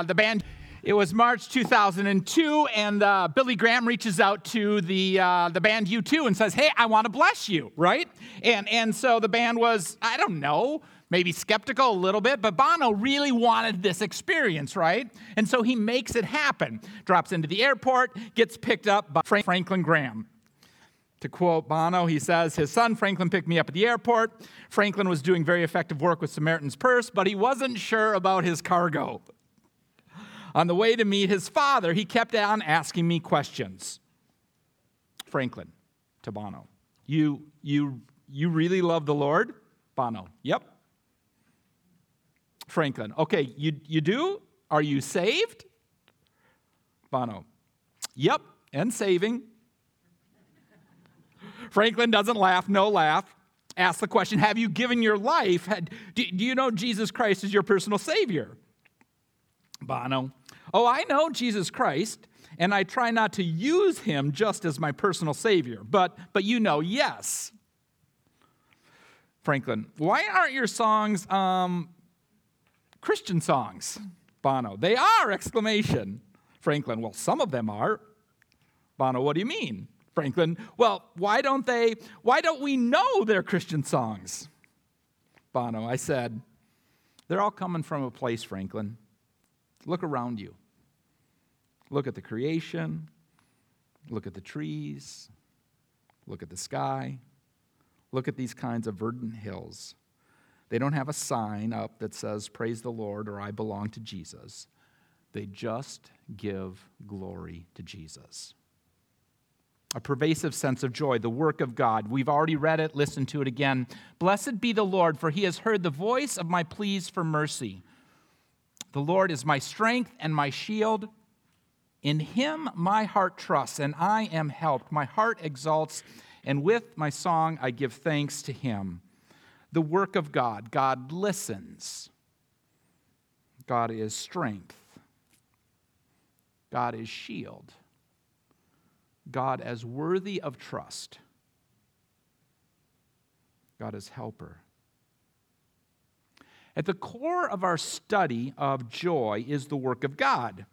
Uh, the band. It was March 2002, and uh, Billy Graham reaches out to the uh, the band U2 and says, "Hey, I want to bless you," right? And and so the band was, I don't know, maybe skeptical a little bit, but Bono really wanted this experience, right? And so he makes it happen. Drops into the airport, gets picked up by Frank- Franklin Graham. To quote Bono, he says, His son Franklin picked me up at the airport. Franklin was doing very effective work with Samaritan's Purse, but he wasn't sure about his cargo. On the way to meet his father, he kept on asking me questions. Franklin to Bono, you, you, you really love the Lord? Bono, yep. Franklin, okay, you, you do? Are you saved? Bono, yep, and saving. Franklin doesn't laugh, no laugh. Ask the question Have you given your life? Do, do you know Jesus Christ is your personal Savior? Bono, Oh, I know Jesus Christ, and I try not to use him just as my personal Savior, but, but you know, yes. Franklin, why aren't your songs um, Christian songs? Bono, they are! Exclamation. Franklin, well, some of them are. Bono, what do you mean? Franklin, well, why don't they, why don't we know they're Christian songs? Bono, I said, they're all coming from a place, Franklin. Look around you. Look at the creation, look at the trees, look at the sky, look at these kinds of verdant hills. They don't have a sign up that says, Praise the Lord or I belong to Jesus. They just give glory to Jesus. A pervasive sense of joy, the work of God. We've already read it, listen to it again. Blessed be the Lord, for he has heard the voice of my pleas for mercy. The Lord is my strength and my shield. In him my heart trusts, and I am helped. My heart exalts, and with my song I give thanks to him. The work of God. God listens. God is strength. God is shield. God as worthy of trust. God is helper. At the core of our study of joy is the work of God.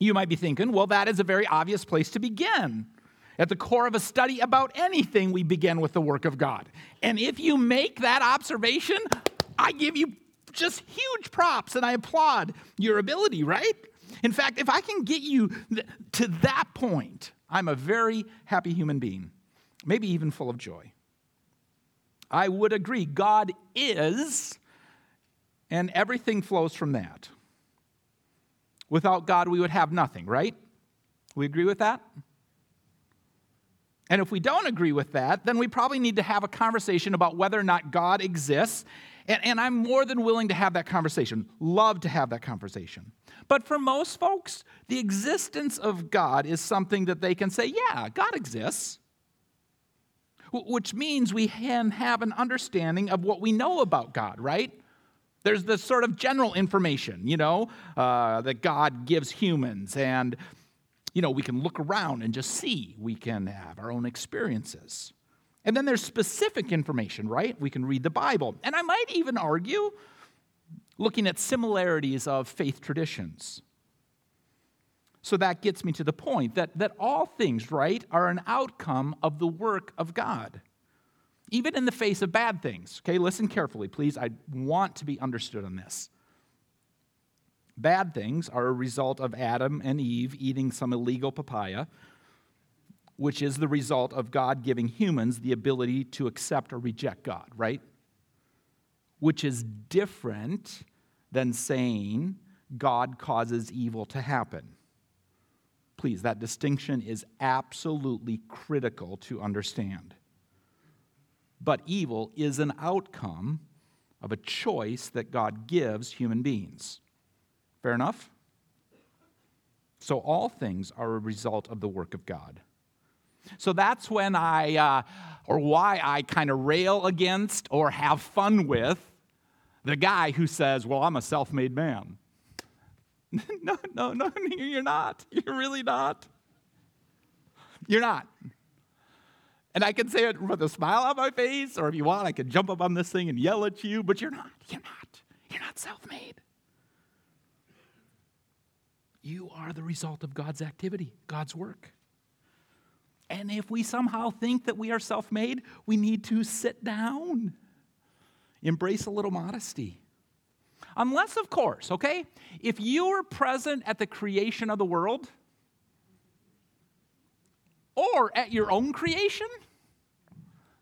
You might be thinking, well, that is a very obvious place to begin. At the core of a study about anything, we begin with the work of God. And if you make that observation, I give you just huge props and I applaud your ability, right? In fact, if I can get you th- to that point, I'm a very happy human being, maybe even full of joy. I would agree, God is, and everything flows from that. Without God, we would have nothing, right? We agree with that? And if we don't agree with that, then we probably need to have a conversation about whether or not God exists. And, and, I'm more than willing to have that conversation, love to have that conversation. But for most folks, the existence of God is something that they can say, yeah, God exists. Which means we can have an understanding of what we know about God, right? There's this sort of general information, you know, uh, that God gives humans. And, you know, we can look around and just see. We can have our own experiences. And then there's specific information, right? We can read the Bible. And I might even argue, looking at similarities of faith traditions. So that gets me to the point that, that all things, right, are an outcome of the work of God even in the face of bad things. Okay, listen carefully, please. I want to be understood on this. Bad things are a result of Adam and Eve eating some illegal papaya, which is the result of God giving humans the ability to accept or reject God, right? Which is different than saying God causes evil to happen. Please, that distinction is absolutely critical to understand but evil is an outcome of a choice that God gives human beings. Fair enough? So all things are a result of the work of God. So that's when I, uh, or why I kind of rail against or have fun with the guy who says, Well, I'm a self made man. no, no, no, you're not. You're really not. You're not. And I can say it with a smile on my face, or if you want, I can jump up on this thing and yell at you, but you're not. You're not. You're not self made. You are the result of God's activity, God's work. And if we somehow think that we are self made, we need to sit down, embrace a little modesty. Unless, of course, okay, if you were present at the creation of the world or at your own creation,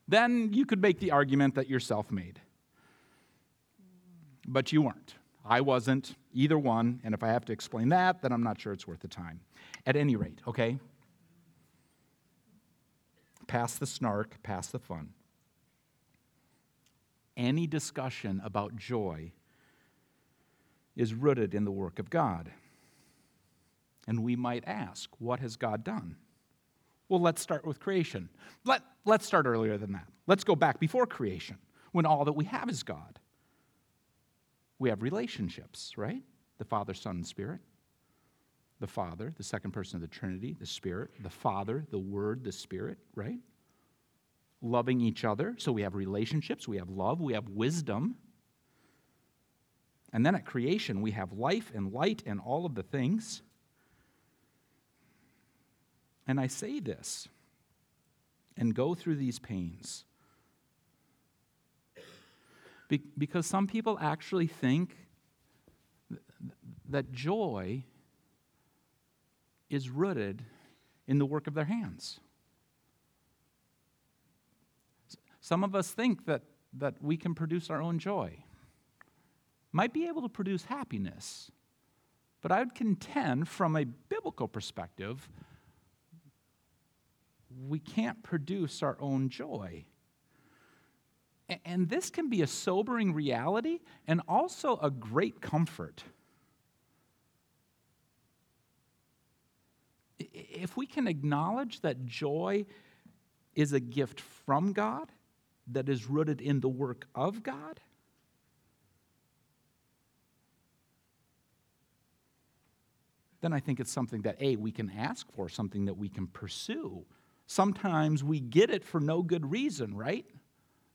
then you could make the argument that you're self made. But you weren't. I wasn't, either one, and if I have to explain that, then I'm not sure it's worth the time. At any rate, okay? Past the snark, past the fun. Any discussion about joy is rooted in the work of God. And we might ask, what has God done? Well, let's start with creation. Let, let's start earlier than that. Let's go back before creation, when all that we have is God. We have relationships, right? The Father, Son, and Spirit. The Father, the second person of the Trinity, the Spirit. The Father, the Word, the Spirit, right? Loving each other. So we have relationships, we have love, we have wisdom. And then at creation, we have life and light and all of the things. And I say this and go through these pains Be- because some people actually think th- that joy is rooted in the work of their hands. Some of us think that, that we can produce our own joy might be able to produce happiness. But I would contend, from a biblical perspective, we can't produce our own joy. And this can be a sobering reality and also a great comfort. If we can acknowledge that joy is a gift from God, that is rooted in the work of God, then I think it's something that, A, we can ask for, something that we can pursue. Sometimes we get it for no good reason, right?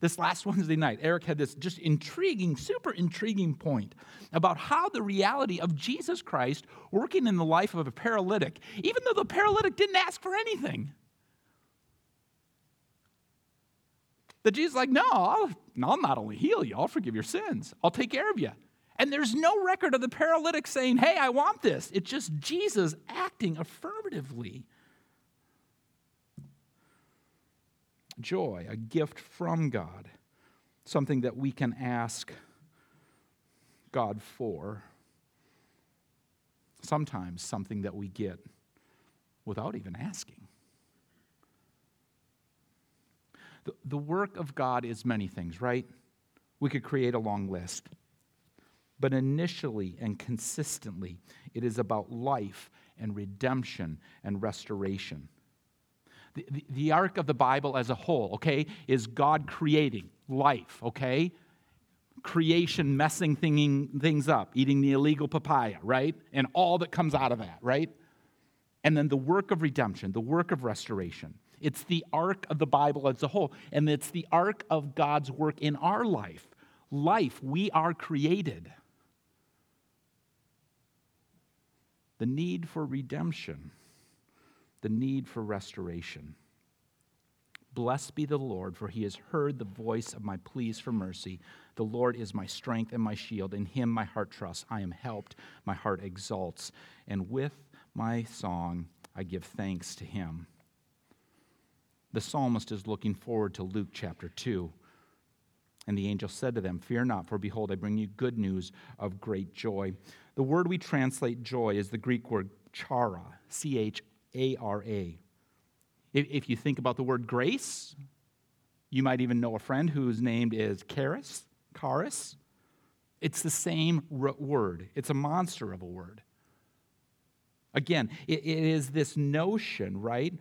This last Wednesday night, Eric had this just intriguing, super intriguing point about how the reality of Jesus Christ working in the life of a paralytic, even though the paralytic didn't ask for anything, that Jesus like, no, I'll, I'll not only heal you, I'll forgive your sins, I'll take care of you. And there's no record of the paralytic saying, Hey, I want this. It's just Jesus acting affirmatively. Joy, a gift from God, something that we can ask God for. Sometimes something that we get without even asking. The, the work of God is many things, right? We could create a long list. But initially and consistently, it is about life and redemption and restoration. The, the, the, arc of the Bible as a whole, okay, is God creating life, okay? Creation messing thinging, things up, eating the illegal papaya, right? And all that comes out of that, right? And then the work of redemption, the work of restoration. It's the arc of the Bible as a whole, and it's the arc of God's work in our life. Life, we are created. the need for redemption, the need for restoration. Blessed be the Lord, for he has heard the voice of my pleas for mercy. The Lord is my strength and my shield. In him my heart trusts. I am helped. My heart exalts. And with my song, I give thanks to him. The psalmist is looking forward to Luke chapter 2. And the angel said to them, Fear not, for behold, I bring you good news of great joy the word we translate joy is the Greek word chara, C H A R A. If you think about the word grace, you might even know a friend whose name is Charis, Charis. It's the same word, it's a monster of a word. Again, it is this notion, right,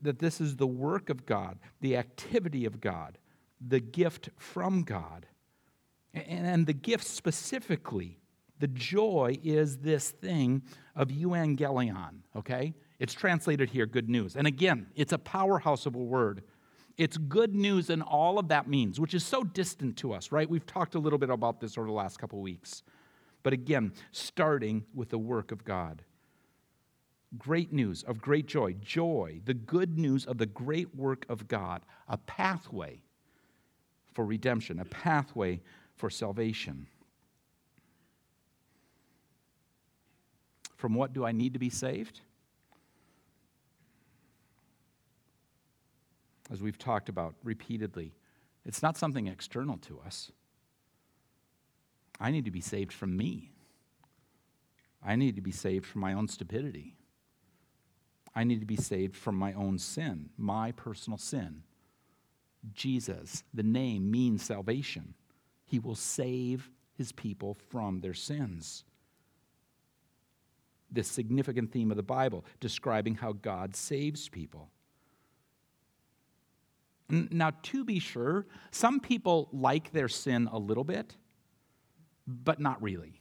that this is the work of God, the activity of God, the gift from God. And the gift specifically the joy is this thing of euangelion, okay? It's translated here, good news. And again, it's a powerhouse of a word. It's good news and all of that means, which is so distant to us, right? We've talked a little bit about this over the last couple weeks. But again, starting with the work of God. great news of great joy, joy, the good news of the great work of God, a pathway for redemption, a pathway for salvation. From what do I need to be saved? As we've talked about repeatedly, it's not something external to us. I need to be saved from me. I need to be saved from my own stupidity. I need to be saved from my own sin, my personal sin. Jesus, the name means salvation. He will save his people from their sins. This significant theme of the Bible, describing how God saves people. Now, to be sure, some people like their sin a little bit, but not really.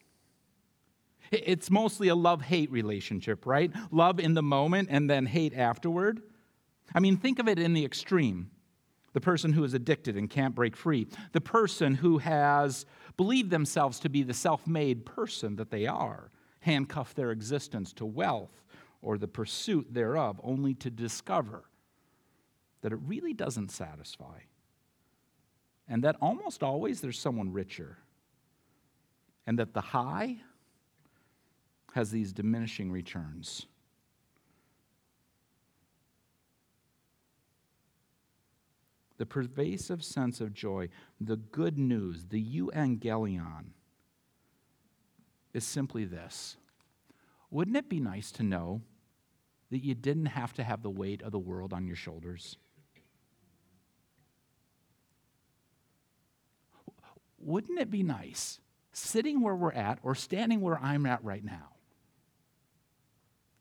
It's mostly a love hate relationship, right? Love in the moment and then hate afterward. I mean, think of it in the extreme the person who is addicted and can't break free, the person who has believed themselves to be the self made person that they are, handcuff their existence to wealth or the pursuit thereof, only to discover that it really doesn't satisfy. And that almost always there's someone richer. And that the high has these diminishing returns. the pervasive sense of joy, the good news, the euangelion, is simply this. Wouldn't it be nice to know that you didn't have to have the weight of the world on your shoulders? Wouldn't it be nice, sitting where we're at or standing where I'm at right now,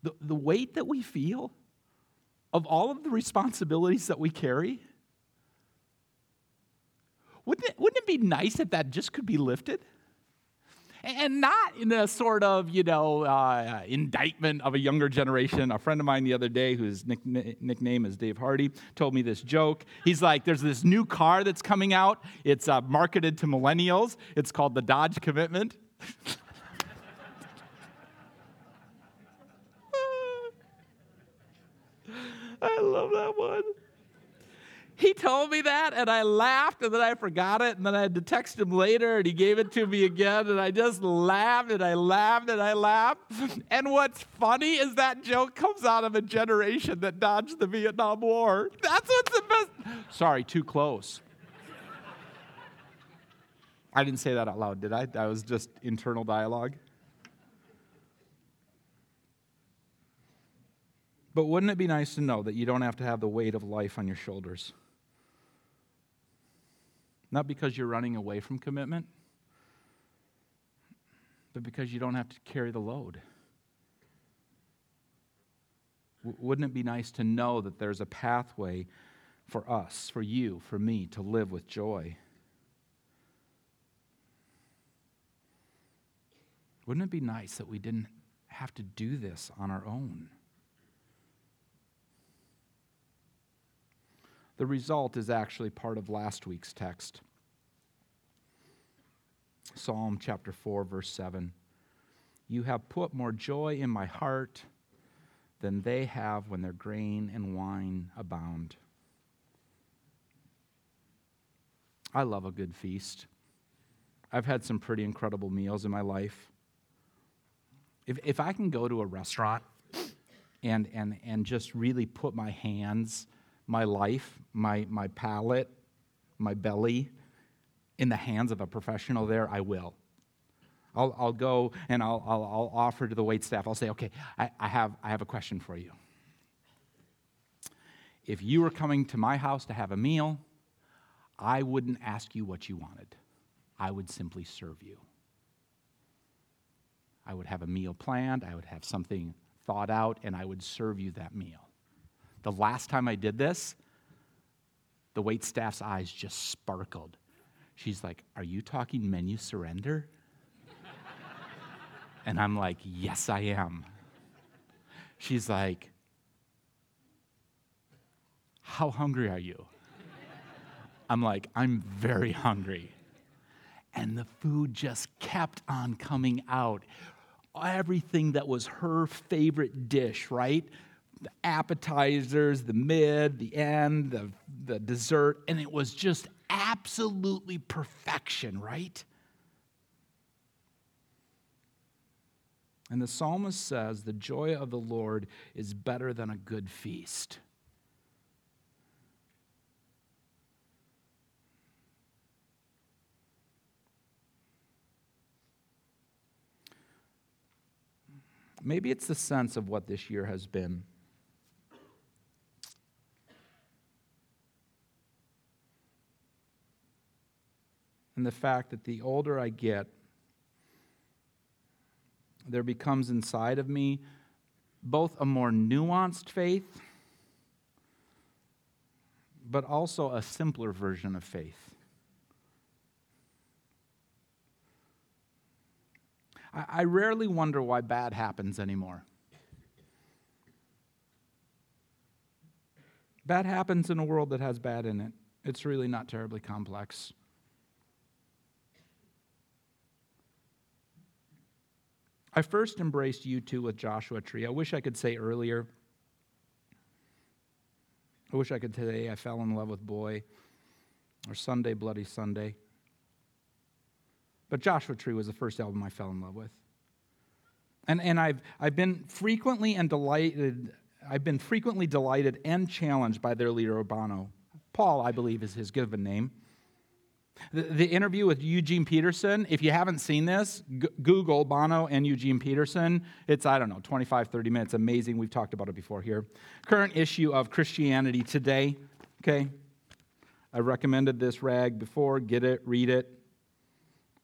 the, the weight that we feel of all of the responsibilities that we carry? Wouldn't it, wouldn't it be nice if that just could be lifted? And not in a sort of, you know, uh, indictment of a younger generation. A friend of mine the other day, whose nick- nickname is Dave Hardy, told me this joke. He's like, there's this new car that's coming out. It's uh, marketed to millennials. It's called the Dodge Commitment. I love that one he told me that and I laughed and then I forgot it and then I had to text him later and he gave it to me again and I just laughed and I laughed and I laughed. And what's funny is that joke comes out of a generation that dodged the Vietnam War. That's what's the best. Sorry, too close. I didn't say that out loud, did I? That was just internal dialogue. But wouldn't it be nice to know that you don't have to have the weight of life on your shoulders? Not because you're running away from commitment, but because you don't have to carry the load. W- wouldn't it be nice to know that there's a pathway for us, for you, for me to live with joy? Wouldn't it be nice that we didn't have to do this on our own? The result is actually part of last week's text. Psalm chapter 4, verse 7. You have put more joy in my heart than they have when their grain and wine abound. I love a good feast. I've had some pretty incredible meals in my life. If, if I can go to a restaurant and, and, and just really put my hands my life, my, my palate, my belly in the hands of a professional there, I will. I'll, I'll go and I'll, I'll, I'll offer to the wait staff, I'll say, okay, I, I, have, I have a question for you. If you were coming to my house to have a meal, I wouldn't ask you what you wanted. I would simply serve you. I would have a meal planned, I would have something thought out, and I would serve you that meal. The last time I did this, the wait staff's eyes just sparkled. She's like, Are you talking menu surrender? and I'm like, Yes, I am. She's like, How hungry are you? I'm like, I'm very hungry. And the food just kept on coming out everything that was her favorite dish, right? The appetizers, the mid, the end, the, the dessert, and it was just absolutely perfection, right? And the psalmist says, The joy of the Lord is better than a good feast. Maybe it's the sense of what this year has been. And the fact that the older I get, there becomes inside of me both a more nuanced faith, but also a simpler version of faith. I, rarely wonder why bad happens anymore. Bad happens in a world that has bad in it. It's really not terribly complex. I first embraced U2 with Joshua Tree. I wish I could say earlier. I wish I could say I fell in love with Boy or Sunday, Bloody Sunday. But Joshua Tree was the first album I fell in love with. And, and I've, I've been frequently and delighted, I've been frequently delighted and challenged by their leader, Bono. Paul, I believe, is his given name. The, the interview with Eugene Peterson, if you haven't seen this, g- Google Bono and Eugene Peterson. It's, I don't know, 25, 30 minutes. Amazing. We've talked about it before here. Current issue of Christianity Today. Okay. I recommended this rag before. Get it, read it.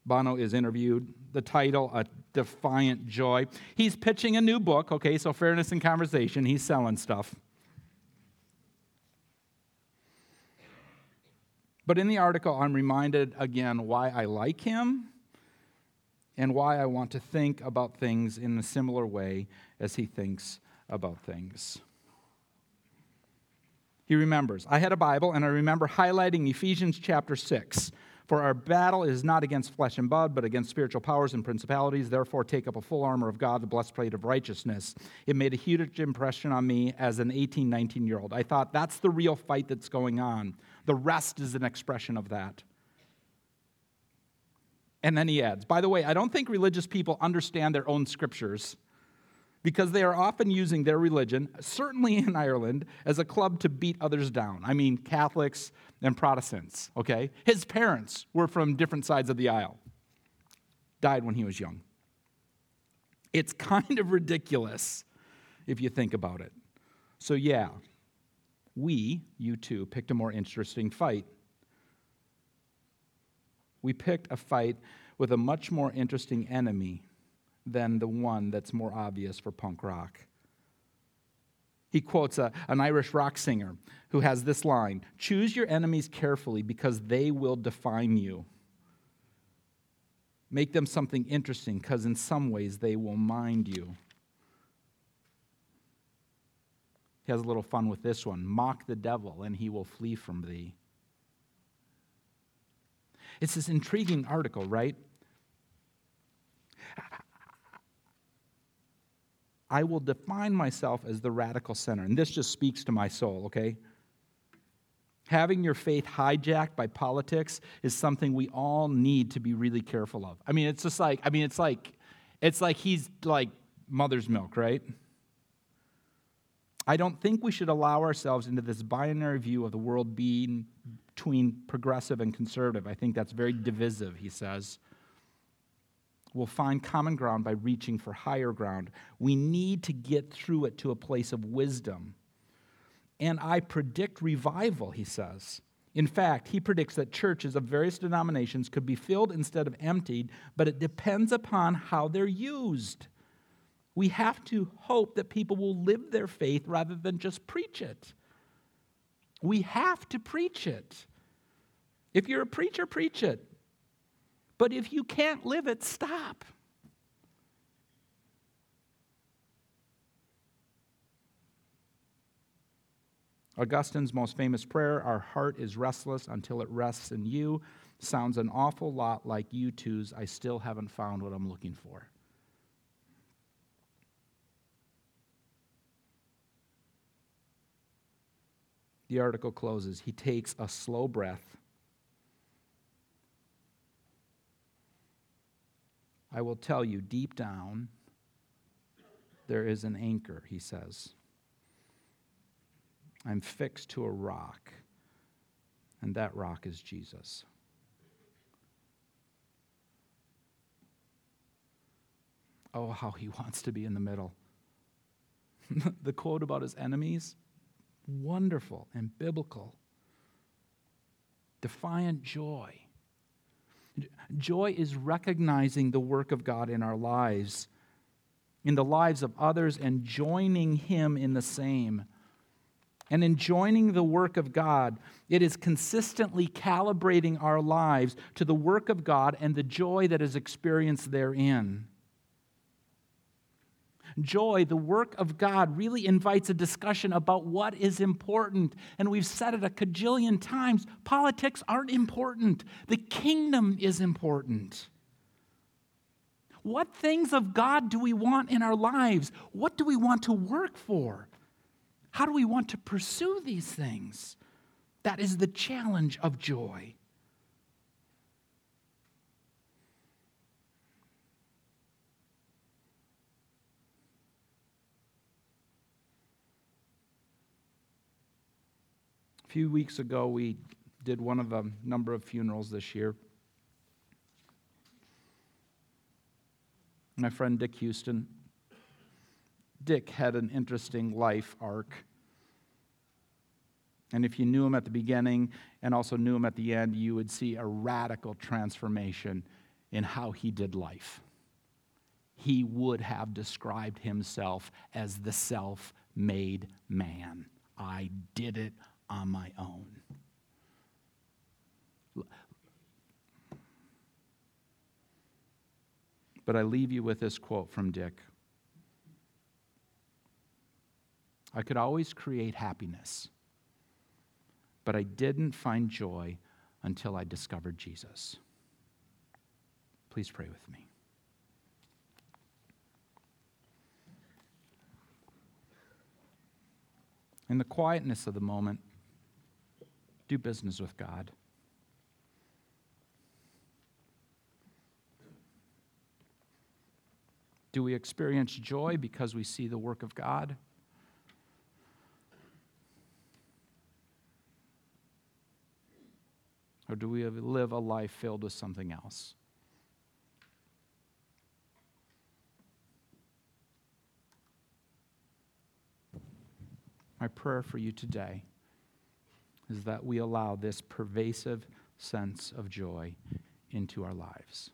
Bono is interviewed. The title, A Defiant Joy. He's pitching a new book, okay, so fairness in conversation. He's selling stuff. But in the article, I'm reminded again why I like him and why I want to think about things in a similar way as he thinks about things. He remembers. I had a Bible, and I remember highlighting Ephesians chapter 6 for our battle is not against flesh and blood, but against spiritual powers and principalities. Therefore, take up a full armor of God, the blessed plate of righteousness. It made a huge impression on me as an 18, 19 year old. I thought that's the real fight that's going on. The rest is an expression of that. And then he adds, by the way, I don't think religious people understand their own scriptures because they are often using their religion, certainly in Ireland, as a club to beat others down. I mean, Catholics and Protestants, okay? His parents were from different sides of the aisle, died when he was young. It's kind of ridiculous if you think about it. So, yeah, we, U2, picked a more interesting fight. We picked a fight with a much more interesting enemy than the one that's more obvious for punk rock. He quotes a, an Irish rock singer who has this line Choose your enemies carefully because they will define you. Make them something interesting because in some ways they will mind you. He has a little fun with this one Mock the devil and he will flee from thee. It's this intriguing article, right? I will define myself as the radical center. And this just speaks to my soul, okay? Having your faith hijacked by politics is something we all need to be really careful of. I mean, it's just like, I mean, it's like, it's like he's like mother's milk, right? I don't think we should allow ourselves into this binary view of the world being between progressive and conservative. I think that's very divisive, he says will find common ground by reaching for higher ground. We need to get through it to a place of wisdom. And I predict revival, he says. In fact, he predicts that churches of various denominations could be filled instead of emptied, but it depends upon how they're used. We have to hope that people will live their faith rather than just preach it. We have to preach it. If you're a preacher, preach it. But if you can't live it, stop. Augustine's most famous prayer, Our heart is restless until it rests in you, sounds an awful lot like U2's, I still haven't found what I'm looking for. The article closes. He takes a slow breath I will tell you deep down, there is an anchor, he says. I'm fixed to a rock, and that rock is Jesus. Oh, how he wants to be in the middle. the quote about his enemies, wonderful and biblical. Defiant joy. Joy is recognizing the work of God in our lives, in the lives of others, and joining Him in the same. And in joining the work of God, it is consistently calibrating our lives to the work of God and the joy that is experienced therein joy, the work of God, really invites a discussion about what is important. And we've said it a cajillion times politics aren't important, the kingdom is important. What things of God do we want in our lives? What do we want to work for? How do we want to pursue these things? That is the challenge of joy. A few weeks ago, we did one of a number of funerals this year. My friend Dick Houston. Dick had an interesting life arc. And if you knew him at the beginning and also knew him at the end, you would see a radical transformation in how he did life. He would have described himself as the self made man. I did it on my own. But I leave you with this quote from Dick I could always create happiness, but I didn't find joy until I discovered Jesus. Please pray with me. In the quietness of the moment, do business with God. Do we experience joy because we see the work of God? Or do we live a life filled with something else? My prayer for you today is that we allow this pervasive sense of joy into our lives.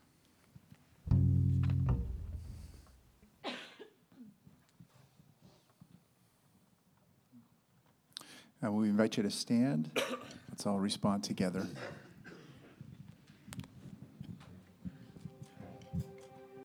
And we invite you to stand. Let's all respond together.